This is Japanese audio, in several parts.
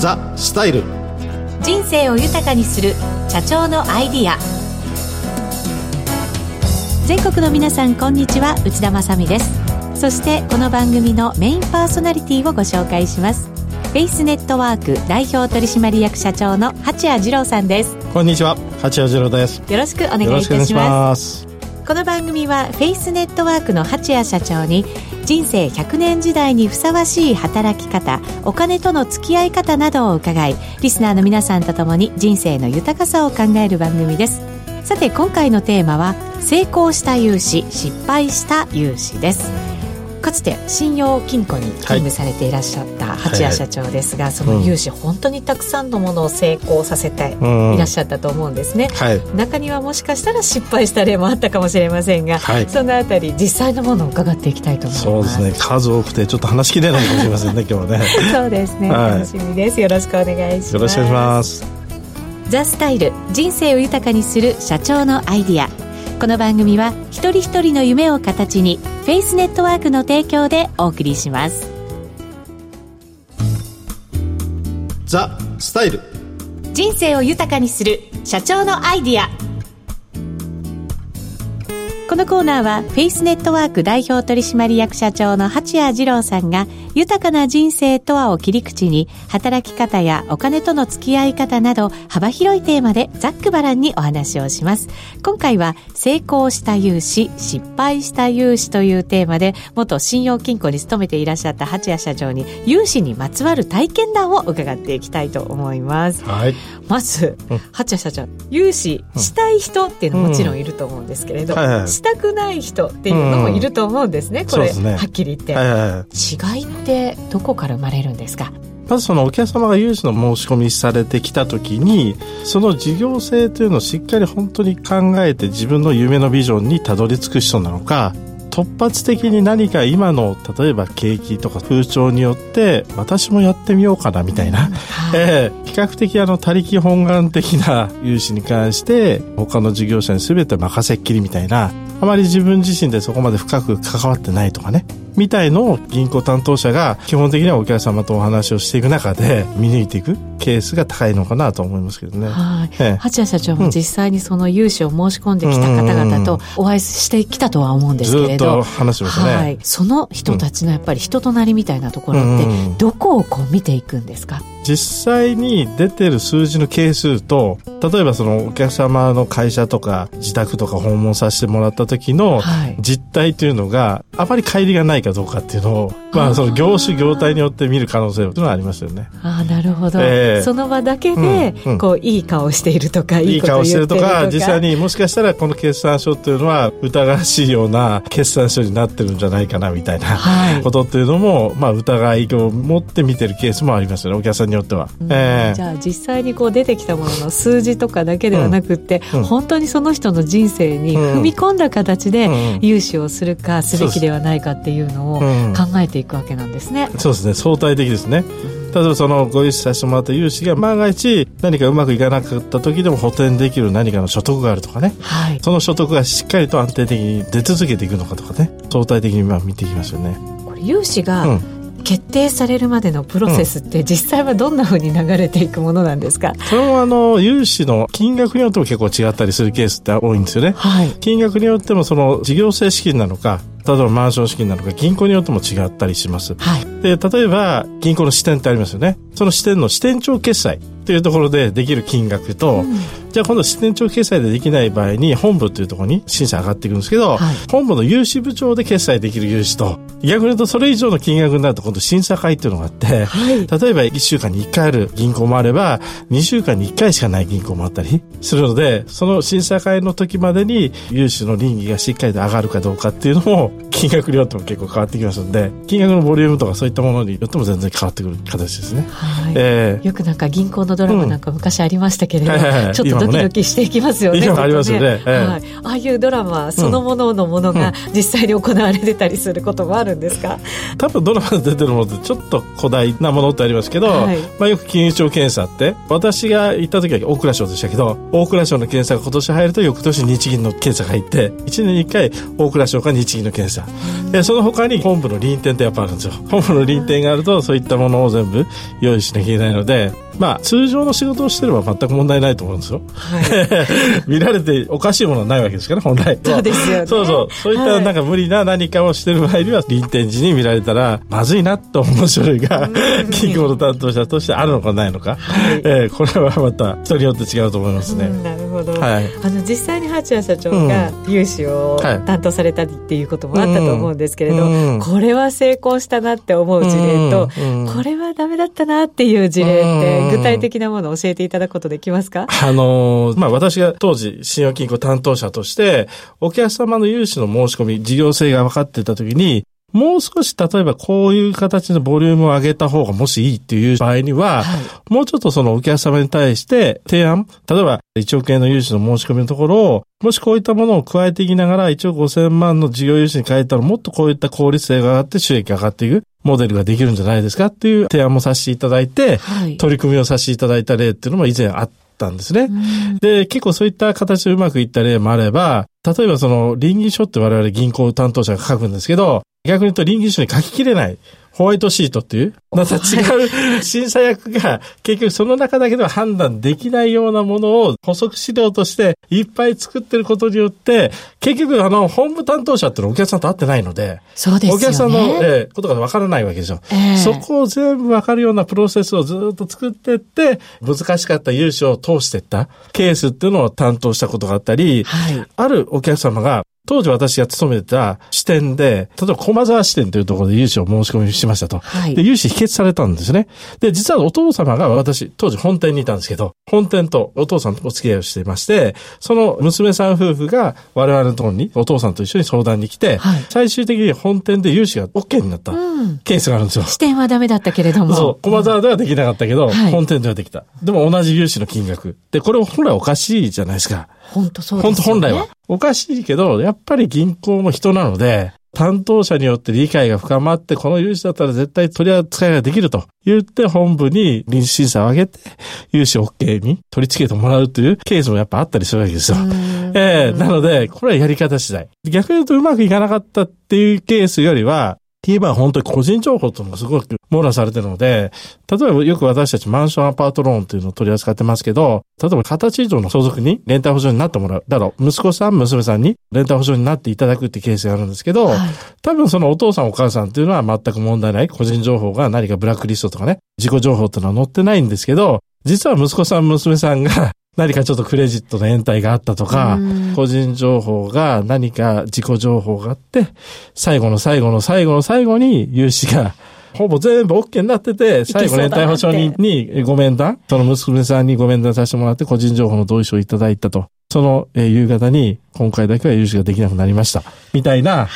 ザ・スタイル。人生を豊かにする社長のアイディア。全国の皆さんこんにちは。内田まさです。そしてこの番組のメインパーソナリティをご紹介します。フェイスネットワーク代表取締役社長の八谷二郎さんです。こんにちは。八谷二郎です。よろしくお願いいたしますこの番組はフェイスネットワークの八谷社長に人生100年時代にふさわしい働き方お金との付き合い方などを伺いリスナーの皆さんと共に人生の豊かさを考える番組です。さて今回のテーマは成功した融資失敗した融資です。かつて信用金庫に勤務されていらっしゃった八谷社長ですが、はい。はいはい、その融資、うん、本当にたくさんのものを成功させていらっしゃったと思うんですね、はい、中にはもしかしたら失敗した例もあったかもしれませんが、はい、そのあたり実際のものを伺っていきたいと思います。そうですね。数多くてちょっと話しきれないかもしれませんね今日はね。そうですね、楽しみです。よろしくお願いします。よろしくお願いします。ザ・スタイル人生を豊かにする社長のアイディアこの番組は一人一人の夢を形にフェイスネットワークの提供でお送りします。ザ・スタイル。人生を豊かにする社長のアイディア。このコーナーはフェイスネットワーク代表取締役社長の八谷二郎さんが豊かな人生とはを切り口に働き方やお金との付き合い方など幅広いテーマでざっくばらんにお話をします。今回は成功した融資、失敗した融資というテーマで元信用金庫に勤めていらっしゃった八谷社長に融資にまつわる体験談を伺っていきたいと思います。はい。まず、うん、八谷社長、融資したい人っていうのももちろんいると思うんですけれど、うんはいはいしたくない人っていうのもいると思うんですね、うん、これ、ね、はっきり言って、はいはいはい、違いってどこから生まれるんですか？まずそのお客様が融資の申し込みされてきた時にその事業性というのをしっかり本当に考えて自分の夢のビジョンにたどり着く人なのか突発的に何か今の例えば景気とか風潮によって私もやってみようかなみたいな、はい、えー、比較的あの他力本願的な融資に関して他の事業者に全て任せっきりみたいな。あまり自分自身でそこまで深く関わってないとかねみたいのを銀行担当者が基本的にはお客様とお話をしていく中で見抜いていくケースが高いのかなと思いますけどね。はい。ええ、八谷社長も実際にその融資を申し込んできた方々とお会いしてきたとは思うんですけれど。話しますね。はい。その人たちのやっぱり人となりみたいなところって、どこをこう見ていくんですか、実際に出てる数字の係数と例えばそのお客様の会社とか自宅とか訪問させてもらった時の実態というのがあまり乖離がないかどうかっていうのを、まあ、その業種業態によって見る可能性というのはありますよね。あなるほど、えー、その場だけで、うんうん、こういい顔しているとかいい顔してるとか。実際にもしかしたらこの決算書っていうのは疑わしいような決算書になってるんじゃないかなみたいな、はい、ことっていうのも、まあ、疑いを持って見てるケースもありますよね。お客さんによっては。えー、じゃあ実際にこう出てきたものの数字とかだけではなくて、うん、本当にその人の人生に踏み込んだ形で融資をするかすべきではないかっていうのを考えていくわけなんですね。そうですね。相対的ですね。例えばそのご融資させてもらった融資が万が一何かうまくいかなかった時でも補填できる何かの所得があるとかね、はい、その所得がしっかりと安定的に出続けていくのかとかね。相対的にまあ見ていきますよね。これ融資が、うん。決定されるまでのプロセスって実際はどんなふうに流れていくものなんですか、それもあの融資の金額によっても結構違ったりするケースって多いんですよね、はい、金額によってもその事業性資金なのか例えばマンション資金なのか銀行によっても違ったりします、はい、で例えば銀行の支店ってありますよね。その支店の支店長決済というところでできる金額と、うん、じゃあ今度支店長決済でできない場合に本部というところに審査上がっていくんですけど、はい、本部の融資部長で決済できる融資と逆に言うとそれ以上の金額になると今度審査会っていうのがあって、はい、例えば1週間に1回ある銀行もあれば2週間に1回しかない銀行もあったりするのでその審査会の時までに融資の倫理がしっかりと上がるかどうかっていうのも金額によっても結構変わってきますので金額のボリュームとかそういったものによっても全然変わってくる形ですね。はい。えー、よくなんか銀行のドラマなんか昔ありましたけれど、うん、ちょっとドキドキしていきますよね。今ありますよね。はい、ああいうドラマそのもののものが実際に行われてたりすることもあるるんですか？多分ドラマで出てるものってちょっと古代なものってありますけど、はい、まあよく金融庁検査って私が行った時は大蔵省でしたけど大蔵省の検査が今年入ると翌年日銀の検査が入って1年に1回大蔵省か日銀の検査でその他に本部の臨転ってやっぱあるんですよ本部の臨転があるとそういったものを全部用意しなきゃいけないのでまあ、通常の仕事をしてれば全く問題ないと思うんですよ。はい、見られておかしいものはないわけですから、本来。そうですよね。そうそう。そういったなんか無理な何かをしてる場合には、臨転時に見られたら、まずいなと思う書類が、企業の担当者としてあるのかないのか。はい、えー、これはまた人によって違うと思いますね。ほど。はい、あの、実際に八谷社長が融資を担当されたりっていうこともあったと思うんですけれど、うん、これは成功したなって思う事例と、うん、これはダメだったなっていう事例って、具体的なものを教えていただくことできますか？あの、まあ、私が当時、信用金庫担当者として、お客様の融資の申し込み、事業性が分かっていたときに、もう少し例えばこういう形のボリュームを上げた方がもしいいっていう場合には、はい、もうちょっとそのお客様に対して提案、例えば1億円の融資の申し込みのところを、もしこういったものを加えていきながら1億5000万の事業融資に変えたらもっとこういった効率性が上がって収益が上がっていく。モデルができるんじゃないですかっていう提案もさせていただいて、はい、取り組みをさせていただいた例っていうのも以前あったんですね。で、結構そういった形でうまくいった例もあれば、例えばその、臨議書って我々銀行担当者が書くんですけど、逆に言うと臨議書に書ききれない。ホワイトシートっていう、また違う審査役が結局その中だけでは判断できないようなものを補足資料としていっぱい作ってることによって、結局あの本部担当者ってのはお客さんと会ってないので、そうですね。お客さんの、えー、ことがわからないわけですよ、えー、そこを全部わかるようなプロセスをずっと作っていって、難しかった融資を通していったケースっていうのを担当したことがあったり、はい、あるお客様が当時私が勤めてた支店で、例えば駒沢支店というところで融資を申し込みしましたと。はい、で、融資否決されたんですね。で、実はお父様が私、当時本店にいたんですけど、本店とお父さんとお付き合いをしていまして、その娘さん夫婦が我々のところにお父さんと一緒に相談に来て、はい、最終的に本店で融資が OK になったケースがあるんですよ。支店はダメだったけれども。そう、駒沢ではできなかったけど、本店ではできた。でも同じ融資の金額。で、これ本来おかしいじゃないですか。本当そうですね。本当本来は。おかしいけど、やっぱり銀行も人なので、担当者によって理解が深まって、この融資だったら絶対取り扱いができると言って本部に臨時審査を上げて、融資 OK に取り付けてもらうというケースもやっぱあったりするわけですよ。ええー、なので、これはやり方次第。逆に言うとうまくいかなかったっていうケースよりは、言えば本当に個人情報というのがすごく網羅されてるので、例えばよく私たちマンションアパートローンというのを取り扱ってますけど、例えば形以上の相続に連帯保証になってもらう。だろう、息子さん、娘さんに連帯保証になっていただくってケースがあるんですけど、はい、多分そのお父さんお母さんっていうのは全く問題ない。個人情報が何かブラックリストとかね、自己情報っていうのは載ってないんですけど、実は息子さん、娘さんが何かちょっとクレジットの延滞があったとか、個人情報が何か自己情報があって、最後の最後の最後の最後に融資が ほぼ全部 OK になってて、最後連帯保証人にご面談、その娘さんにご面談させてもらって個人情報の同意書をいただいたと。その、えー、夕方に、今回だけは融資ができなくなりました。みたいな、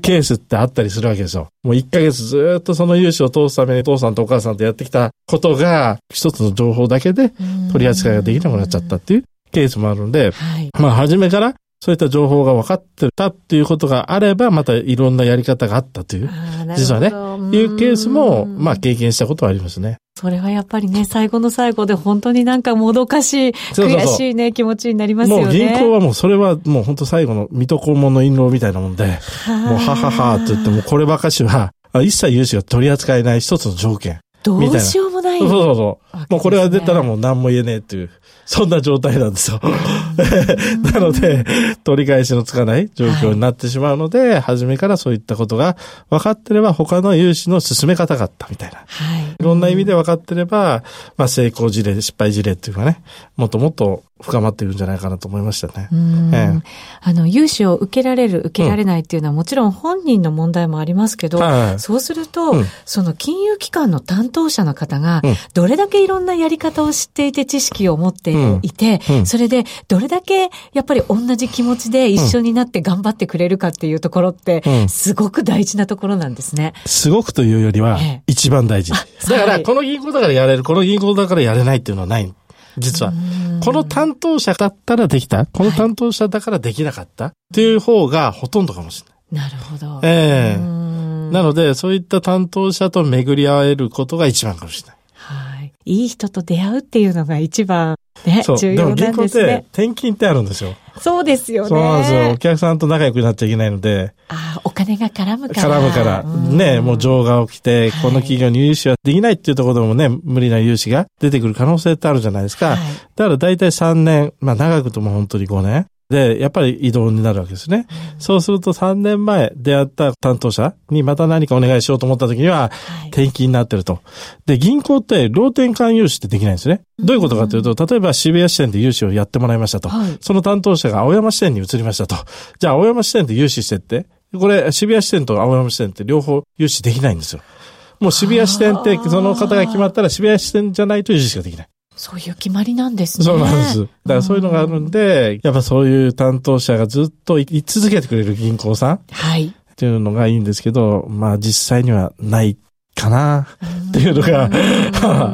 ケースってあったりするわけですよ。もう1ヶ月ずっとその融資を通すために、お父さんとお母さんとやってきたことが、一つの情報だけで取り扱いができなくなっちゃったっていうケースもあるんで、はい、まあ、初めからそういった情報が分かってたっていうことがあれば、またいろんなやり方があったという、実はね、いうケースも、まあ経験したことはありますね。それはやっぱりね、最後の最後で本当になんかもどかしい、悔しいね、気持ちになりますよね。もう銀行はもうそれはもう本当最後の水戸黄門の印籠みたいなもんで、もうはははって言ってもこればかしは、一切融資が取り扱えない一つの条件。どうしようもない。そうそうそう。もうこれが出たらもう何も言えねえっていう。そんな状態なんですよ。なので、取り返しのつかない状況になってしまうので、はい、初めからそういったことが分かってれば、他の融資の進め方があったみたいな。はい。いろんな意味で分かってれば、まあ成功事例、失敗事例っていうかね、もっともっと深まっているんじゃないかなと思いましたね。ええ、あの、融資を受けられる、受けられないっていうのは、もちろん本人の問題もありますけど、はい、そうすると、うん、その金融機関の担当者の方が、どれだけいろんなやり方を知っていて知識を持っていて、うんうん、それでどれだけやっぱり同じ気持ちで一緒になって頑張ってくれるかっていうところって、すごく大事なところなんですね。すごくというよりは、一番大事。だから、この銀行だからやれる、この銀行だからやれないっていうのはない。実は。この担当者だったらできた、この担当者だからできなかった、っていう方がほとんどかもしれない。なるほど。ええーなので、そういった担当者と巡り合えることが一番かもしれない。はい。いい人と出会うっていうのが一番ね、重要なんですね。でも銀行って転勤ってあるんですよ。そうですよね。そうなんですよ。お客さんと仲良くなっちゃいけないので。ああ、お金が絡むから。絡むから。ね、もう情が起きて、この企業に融資はできないっていうところでもね、無理な融資が出てくる可能性ってあるじゃないですか。はい、だから大体3年、まあ長くとも本当に5年。で、やっぱり移動になるわけですね。うん、そうすると3年前出会った担当者にまた何かお願いしようと思った時には、転勤になってると。で、銀行ってローテン間融資ってできないんですね。どういうことかというと、例えば渋谷支店で融資をやってもらいましたと。はい、その担当者が青山支店に移りましたと。じゃあ青山支店で融資してって、これ渋谷支店と青山支店って両方融資できないんですよ。もう渋谷支店ってその方が決まったら渋谷支店じゃないと融資ができない。そういう決まりなんですね。そうなんです。だからそういうのがあるんで、やっぱそういう担当者がずっと言い続けてくれる銀行さん。はい。っていうのがいいんですけど、まあ実際にはないかなっていうのが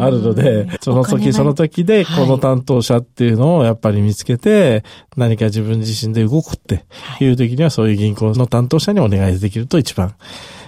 あるので、その時その時でこの担当者っていうのをやっぱり見つけて、何か自分自身で動くっていう時にはそういう銀行の担当者にお願いできると一番い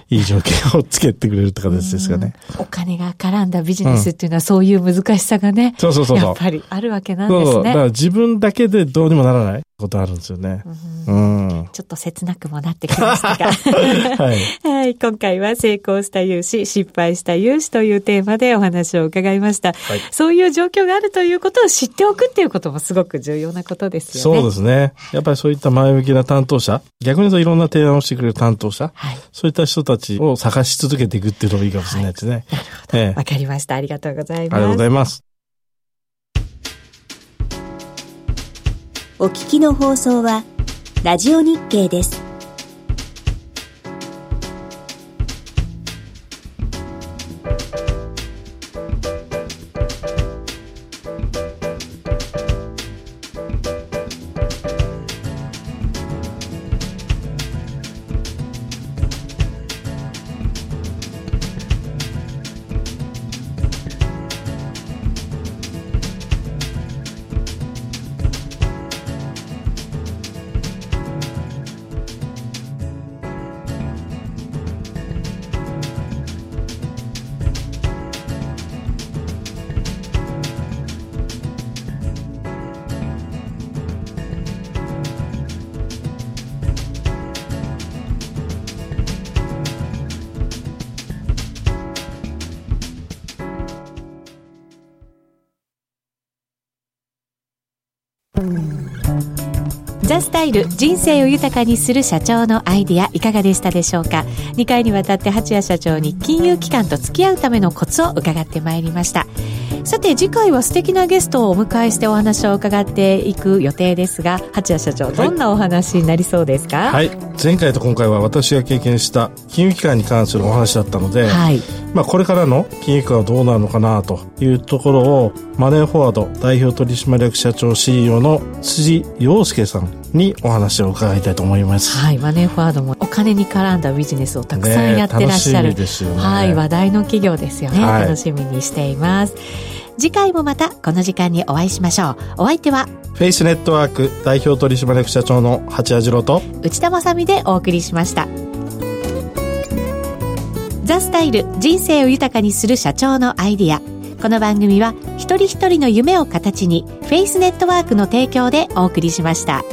い条件をつけてくれるって形ですかね。お金が絡んだビジネスっていうのはそういう難しさがね、そうそうそうやっぱりあるわけなんですね。そうだから自分だけでどうにもならないことあるんですよね。うん、ちょっと切なくもなってきましたが。はい、はい。今回は成功した融資、失敗した融資というテーマでお話を伺いました。はい、そういう状況があるということを知っておくっていうこともすごく重要なことですよね。そうですね。やっぱりそういった前向きな担当者、逆に言うといろんな提案をしてくれる担当者、はい、そういった人たちを探し続けていくっていうのもいいかもしれないですね。はい、なるほど。わ、ええ、かりました。ありがとうございます。ありがとうございます。お聞きの放送は、ラジオ日経です。ザスタイル人生を豊かにする社長のアイディアいかがでしたでしょうか？2回にわたって八谷社長に金融機関と付き合うためのコツを伺ってまいりました。さて次回は素敵なゲストをお迎えしてお話を伺っていく予定ですが八谷社長どんなお話になりそうですか、はい、前回と今回は私が経験した金融機関に関するお話だったので、はい。まあ、これからの金融機関はどうなるのかなというところをマネーフォワード代表取締役社長 CEO の辻洋介さんにお話を伺いたいと思います。はい、マネーフォワードもお金に絡んだビジネスをたくさんやってらっしゃる、ねね、はい、話題の企業ですよね、はい、楽しみにしています。次回もまたこの時間にお会いしましょう。お相手はフェイスネットワーク代表取締役社長の八谷次郎と内田まさみでお送りしました。ザ・スタイル人生を豊かにする社長のアイディア。この番組は一人一人の夢を形にフェイスネットワークの提供でお送りしました。